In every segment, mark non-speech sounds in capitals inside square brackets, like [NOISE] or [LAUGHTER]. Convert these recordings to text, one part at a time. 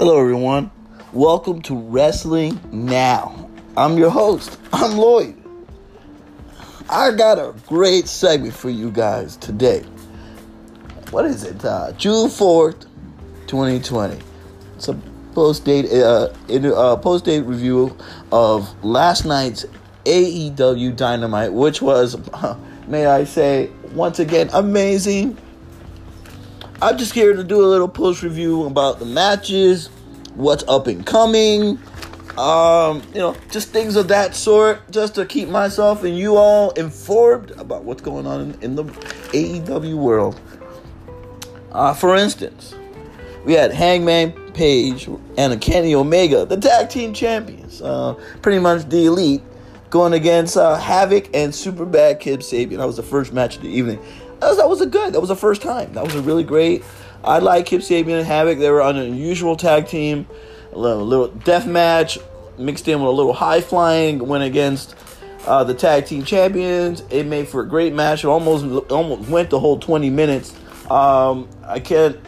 Hello, everyone. Welcome to Wrestling Now. I'm your host. I'm Lloyd. I got a great segment for you guys today. What is it? Uh, June 4th, 2020. It's a post date uh, uh, post date review of last night's AEW Dynamite, which was, [LAUGHS] may I say, once again amazing. I'm just here to do a little post review about the matches, what's up and coming, um, you know, just things of that sort, just to keep myself and you all informed about what's going on in, the AEW world. Uh, for instance, we had Hangman Page and Kenny Omega, the tag team champions, uh, pretty much the elite, going against uh, Havoc and Super Bad Kip Sabian. That was the first match of the evening. That was, that was a good. That was the first time. That was a really great. I like Kip Sabian and Havoc. They were an unusual tag team, a little, little death match mixed in with a little high flying. Went against uh, the tag team champions. It made for a great match. It almost almost went the whole 20 minutes. Um, I can't.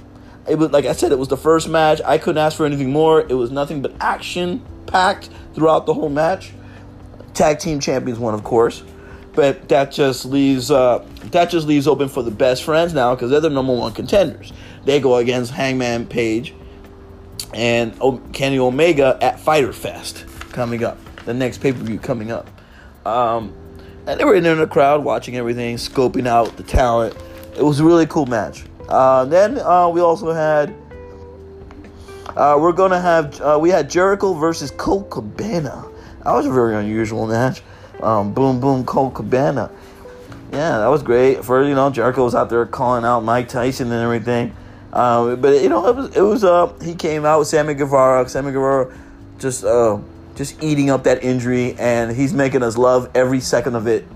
It was like I said. It was the first match. I couldn't ask for anything more. It was nothing but action packed throughout the whole match. Tag team champions won, of course, but that just leaves uh, that just leaves open for the best friends now because they're the number one contenders. They go against Hangman Page and Kenny Omega at Fyter Fest coming up. The next pay per view coming up. Um, and they were in the crowd watching everything, scoping out the talent. It was a really cool match. Uh, then uh, we also had. Uh, we're gonna have uh, we had Jericho versus Colt Cabana. That was a very unusual match. Um, boom, boom, Colt Cabana. Yeah, that was great. For you know, Jericho was out there calling out Mike Tyson and everything. Um, but you know, it was it was uh he came out with Sammy Guevara. Sammy Guevara just uh just eating up that injury, and he's making us love every second of it.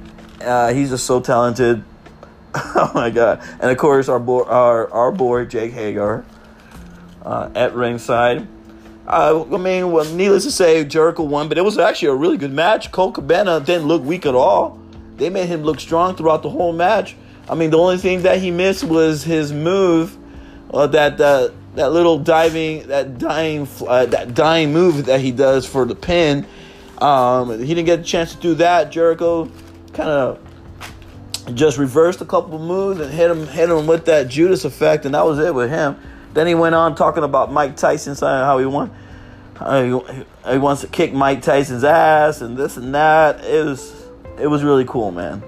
Uh, he's just so talented. [LAUGHS] oh my god! And of course, our boy, our our boy Jake Hager uh, at ringside. Uh, I mean, well, needless to say, Jericho won, but it was actually a really good match. Colt Cabana didn't look weak at all. They made him look strong throughout the whole match. I mean, the only thing that he missed was his move uh, that uh, that little diving, that dying, uh, that dying move that he does for the pin. Um, he didn't get a chance to do that. Jericho kind of just reversed a couple moves and hit him, hit him with that Judas effect, and that was it with him. Then he went on talking about Mike Tyson, saying how he won. He, he wants to kick Mike Tyson's ass and this and that. It was it was really cool, man.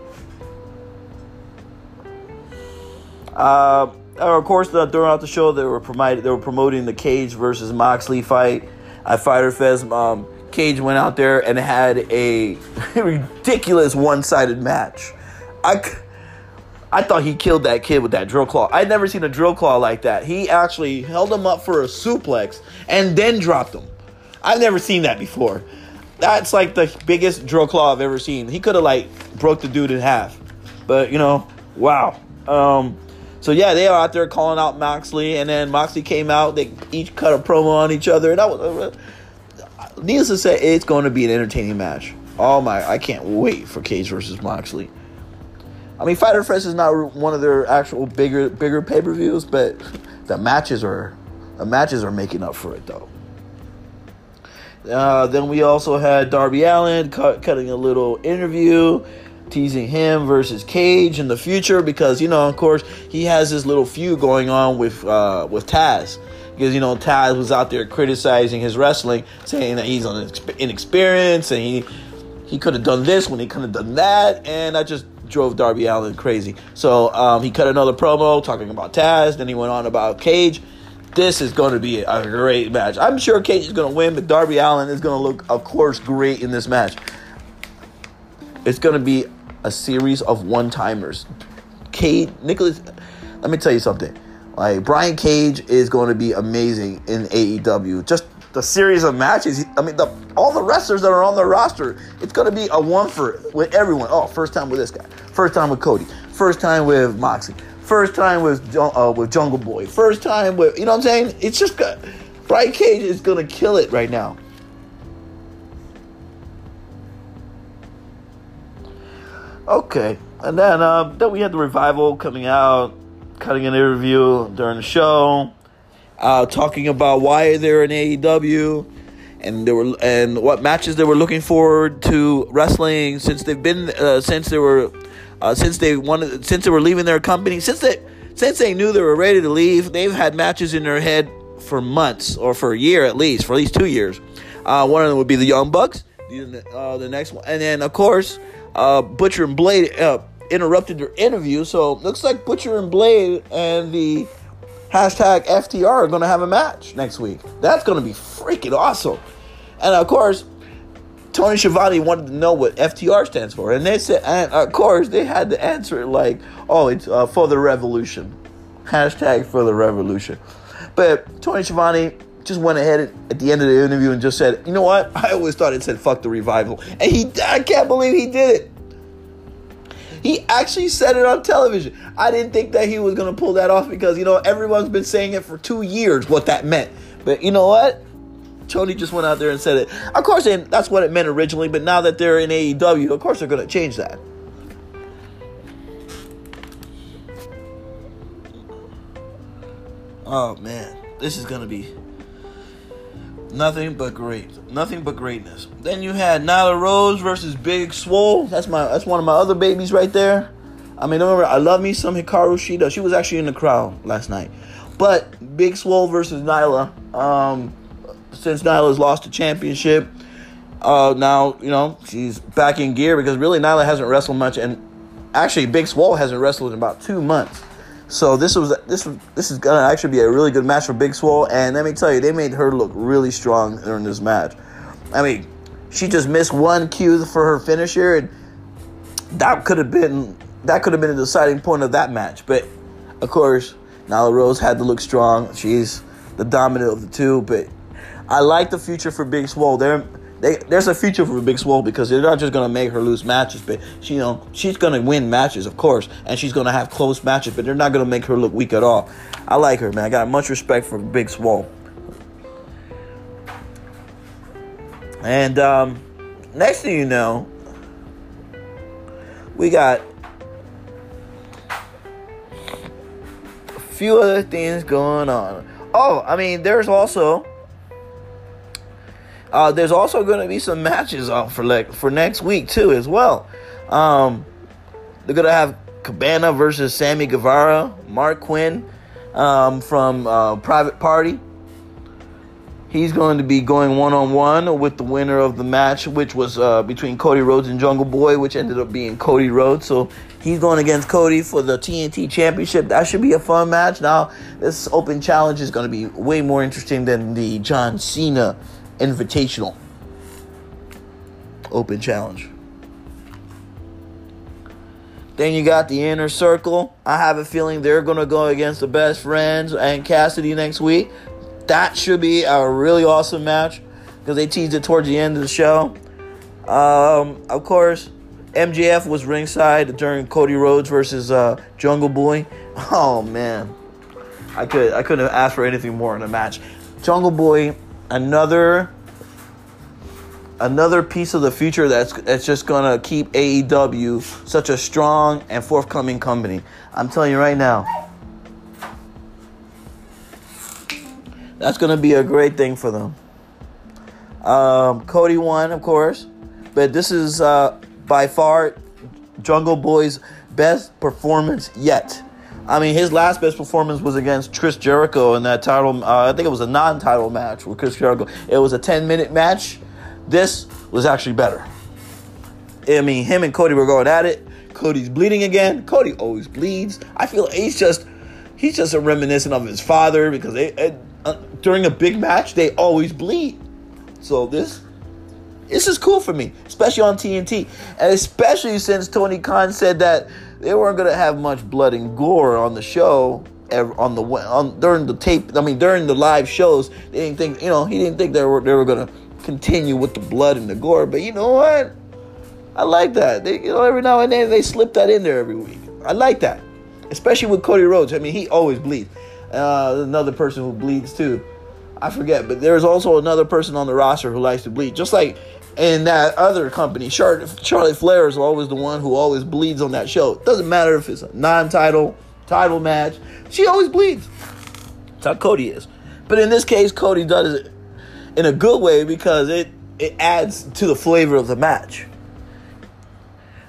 Uh, of course, throughout the show, they were promoting they were promoting the Cage versus Moxley fight at Fyter Fest. Um, Cage went out there and had a [LAUGHS] ridiculous one sided match. I, I thought he killed that kid with that drill claw. I'd never seen a drill claw like that. He actually held him up for a suplex and then dropped him. I've never seen that before. That's like the biggest drill claw I've ever seen. He could have like broke the dude in half, but you know, wow. Um, so yeah, they are out there calling out Moxley, and then Moxley came out. They each cut a promo on each other, and that was. Uh, needless to say, it's going to be an entertaining match. Oh my, I can't wait for Cage versus Moxley. I mean, Fyter Fest is not one of their actual bigger bigger pay per views, but the matches are the matches are making up for it though. Uh, then we also had Darby Allin cut, cutting a little interview teasing him versus Cage in the future because you know, of course, he has this little feud going on with uh, with Taz because you know Taz was out there criticizing his wrestling, saying that he's inexperienced and he he could have done this when he could have done that, and I just drove Darby Allin crazy. So um, he cut another promo talking about Taz. Then he went on about Cage. This is going to be a great match. I'm sure Cage is going to win, but Darby Allin is going to look, of course, great in this match. It's going to be a series of one timers. Cage, Nicholas, let me tell you something. Like Brian Cage is going to be amazing in AEW. Just the series of matches. I mean, the, all the wrestlers that are on the roster. It's going to be a one for with everyone. Oh, first time with this guy. First time with Cody. First time with Moxie. First time with uh, with Jungle Boy. First time with you know what I'm saying. It's just good. Brian Cage is going to kill it right now. Okay, and then uh, then we had the revival coming out, cutting an interview during the show, uh, talking about why they're in AEW and they were and what matches they were looking forward to wrestling since they've been uh, since they were uh, since they wanted since they were leaving their company since they since they knew they were ready to leave they've had matches in their head for months or for a year at least for at least two years. Uh, one of them would be the Young Bucks the, uh, the next one and then of course uh, Butcher and Blade uh, interrupted their interview so looks like Butcher and Blade and the hashtag FTR are going to have a match next week. That's going to be freaking awesome. And of course, Tony Schiavone wanted to know what FTR stands for, and they said, and of course, they had to answer it like, "Oh, it's uh, for the revolution." Hashtag for the revolution. But Tony Schiavone just went ahead at the end of the interview and just said, "You know what? I always thought it said fuck the revival," and he—I can't believe he did it. He actually said it on television. I didn't think that he was going to pull that off because, you know, everyone's been saying it for two years what that meant. But you know what? Tony just went out there and said it. Of course, and that's what it meant originally, but now that they're in AEW, of course they're going to change that. Oh man, this is going to be Nothing but great. Nothing but greatness. Then you had Nyla Rose versus Big Swole. That's my that's one of my other babies right there. I mean, remember, I love me some Hikaru Shida. She was actually in the crowd last night. But Big Swole versus Nyla. Um, since Nyla's lost the championship, uh, now you know she's back in gear because really Nyla hasn't wrestled much, and actually Big Swole hasn't wrestled in about two months. So this was this this is gonna actually be a really good match for Big Swole, and let me tell you, they made her look really strong during this match. I mean, she just missed one cue for her finisher, and that could have been that could have been a deciding point of that match. But of course, Nyla Rose had to look strong. She's the dominant of the two, but I like the future for Big Swole. They're they, there's a future for Big Swole because they're not just gonna make her lose matches, but she, you know she's gonna win matches, of course, and she's gonna have close matches, but they're not gonna make her look weak at all. I like her, man. I got much respect for Big Swole. And um, next thing you know, we got a few other things going on. Oh, I mean, there's also uh, there's also going to be some matches uh, for like for next week too, as well. Um, they're going to have Cabana versus Sammy Guevara, Marq Quen um, from uh, Private Party. He's going to be going one on one with the winner of the match, which was uh, between Cody Rhodes and Jungle Boy, which ended up being Cody Rhodes. So he's going against Cody for the TNT Championship. That should be a fun match. Now, this open challenge is going to be way more interesting than the John Cena Invitational Open Challenge. Then you got the inner circle. I have a feeling they're going to go against the best friends and Cassidy next week. That should be a really awesome match because they teased it towards the end of the show. Um, of course, MJF was ringside during Cody Rhodes versus uh, Jungle Boy. [LAUGHS] Oh man, I could I couldn't have asked for anything more in a match. Jungle Boy another another piece of the future that's that's just gonna keep AEW such a strong and forthcoming company. I'm telling you right now. That's gonna be a great thing for them. Um, Cody won, of course, but this is uh, by far Jungle Boy's best performance yet. I mean, his last best performance was against Chris Jericho in that title. Uh, I think it was a non-title match with Chris Jericho. It was a 10-minute match. This was actually better. I mean, him and Cody were going at it. Cody's bleeding again. Cody always bleeds. I feel he's just he's just a reminiscent of his father because they uh, during a big match they always bleed. So this this is cool for me, especially on TNT, and especially since Tony Khan said that they weren't gonna have much blood and gore on the show on the on during the tape. I mean, during the live shows, they didn't think you know he didn't think they were they were gonna continue with the blood and the gore. But you know what? I like that. They, you know, every now and then they slip that in there every week. I like that, especially with Cody Rhodes. I mean, he always bleeds. Uh, another person who bleeds too. I forget, but there's also another person on the roster who likes to bleed. Just like in that other company, Charlotte Flair, is always the one who always bleeds on that show. Doesn't matter if it's a non-title, title match. She always bleeds. That's how Cody is. But in this case, Cody does it in a good way because it it adds to the flavor of the match.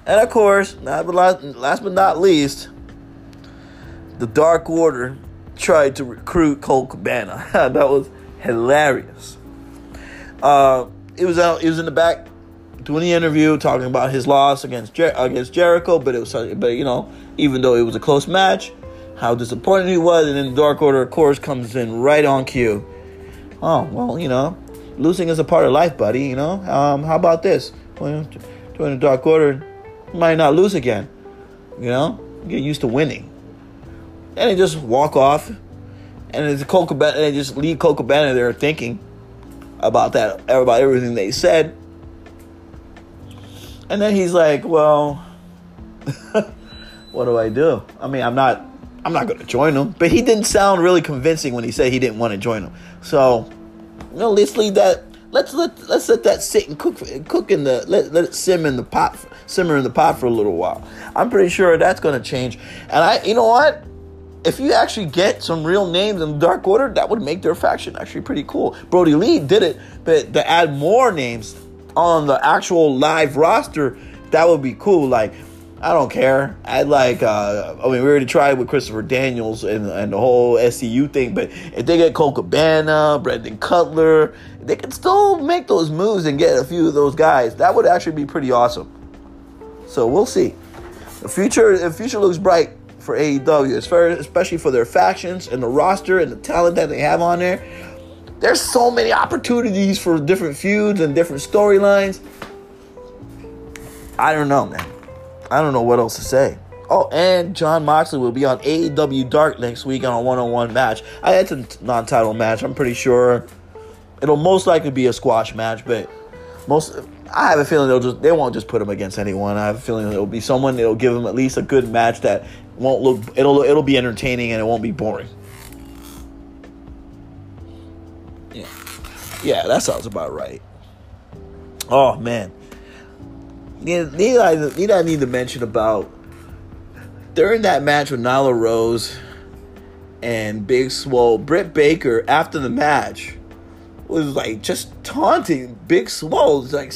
And of course, last but, last, last but not least, the Dark Order tried to recruit Colt Cabana. [LAUGHS] that was hilarious. Uh, it was out. It was in the back doing the interview, talking about his loss against Jer- against Jericho. But it was, but you know, even though it was a close match, how disappointed he was. And then the Dark Order, of course, comes in right on cue. Oh well, you know, losing is a part of life, buddy. You know, um, how about this? Join the Dark Order, might not lose again. You know, get used to winning. And they just walk off, and it's Colt Cabana, they just leave Colt Cabana there thinking about that, about everything they said. And then he's like, "Well, [LAUGHS] what do I do? I mean, I'm not, I'm not going to join them." But he didn't sound really convincing when he said he didn't want to join them. So, you know, let's leave that. Let's let let's let that sit and cook cook in the let, let it simmer in the pot simmer in the pot for a little while. I'm pretty sure that's going to change. And I, you know what? If you actually get some real names in the Dark Order, that would make their faction actually pretty cool. Brodie Lee did it, but to add more names on the actual live roster, that would be cool. Like, I don't care. I'd like, uh, I mean, we already tried with Christopher Daniels and, and the whole SCU thing, but if they get Colt Cabana, Brandon Cutler, they could still make those moves and get a few of those guys. That would actually be pretty awesome. So we'll see. The future, the future looks bright for AEW, especially for their factions and the roster and the talent that they have on there. There's so many opportunities for different feuds and different storylines. I don't know, man. I don't know what else to say. Oh, and Jon Moxley will be on AEW Dark next week on a one-on-one match. I had a non-title match. I'm pretty sure it'll most likely be a squash match, but most I have a feeling they'll just they won't just put him against anyone. I have a feeling it'll be someone that'll give him at least a good match that won't look it'll it'll be entertaining and it won't be boring. Yeah. Yeah, that sounds about right. Oh man. Need, need, I, need I need to mention about during that match with Nyla Rose and Big Swole, Britt Baker after the match was like just taunting Big Swole. Like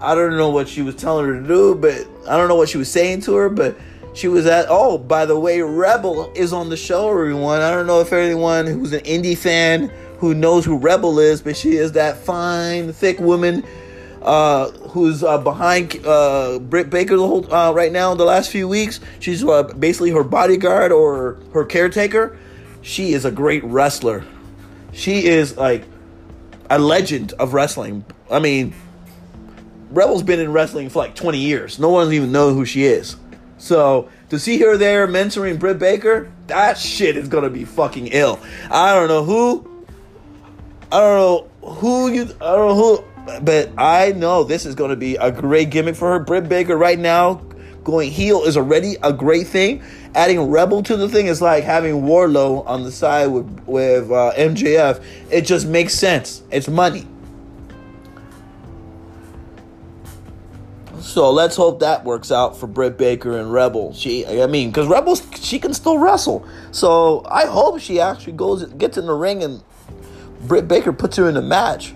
I don't know what she was telling her to do, but I don't know what she was saying to her, but she was at oh by the way rebel is on the show everyone i don't know if anyone who's an indie fan who knows who rebel is but she is that fine thick woman uh, who's uh, behind uh, Britt Baker the whole uh, right now in the last few weeks. She's uh, basically her bodyguard or her caretaker. She is a great wrestler. She is like a legend of wrestling. I mean, Rebel's been in wrestling for like 20 years. No one even knows who she is. So to see her there mentoring Britt Baker, that shit is gonna be fucking ill. I don't know who, I don't know who you, I don't know who, but I know this is gonna be a great gimmick for her. Britt Baker right now going heel is already a great thing. Adding Rebel to the thing is like having Wardlow on the side with with uh, MJF. It just makes sense. It's money. So let's hope that works out for Britt Baker and Rebel. She, I mean, because Rebels, she can still wrestle. So I hope she actually goes, gets in the ring, and Britt Baker puts her in a match.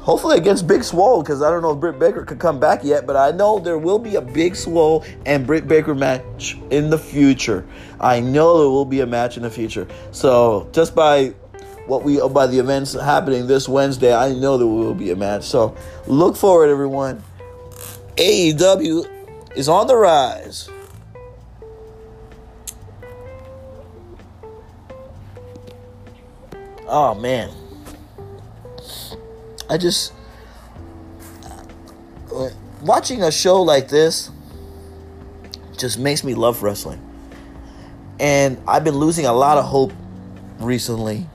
Hopefully against Big Swole, because I don't know if Britt Baker could come back yet, but I know there will be a Big Swole and Britt Baker match in the future. I know there will be a match in the future. So just by what we by the events happening this Wednesday, I know there will be a match. So look forward, everyone. AEW is on the rise. Oh man. I just watching a show like this just makes me love wrestling. And I've been losing a lot of hope recently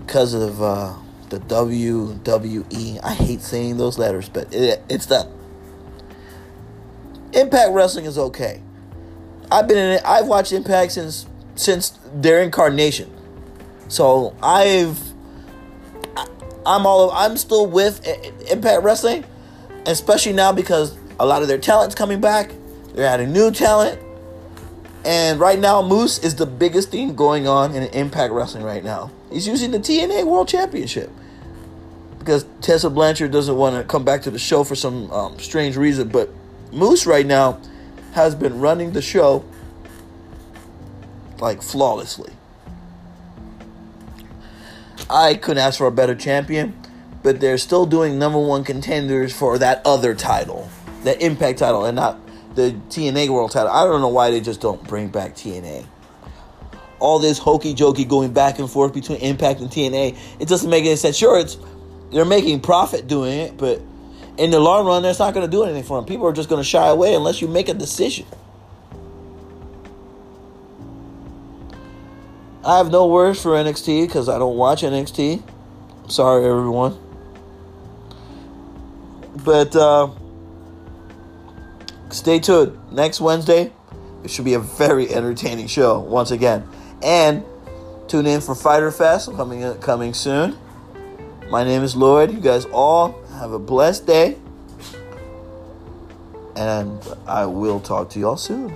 because of uh, the WWE. I hate saying those letters, but it, it's the Impact Wrestling is okay. I've been in it. I've watched Impact since since their incarnation. So I've I'm all I'm still with Impact Wrestling, especially now because a lot of their talent's coming back. They're adding new talent, And right now, Moose is the biggest thing going on in Impact Wrestling right now. He's using the TNA World Championship because Tessa Blanchard doesn't want to come back to the show for some um, strange reason. But Moose right now has been running the show like flawlessly. I couldn't ask for a better champion, but they're still doing number one contenders for that other title, that Impact title, and not the TNA World title. I don't know why they just don't bring back TNA. All this hokey jokey going back and forth between Impact and TNA, it doesn't make any sense. Sure, it's they're making profit doing it, but in the long run, that's not going to do anything for them. People are just going to shy away unless you make a decision. I have no words for NXT because I don't watch NXT. Sorry, everyone. But uh, stay tuned. Next Wednesday, it should be a very entertaining show once again. And tune in for Fyter Fest coming coming soon. My name is Lloyd. You guys all have a blessed day. And I will talk to y'all soon.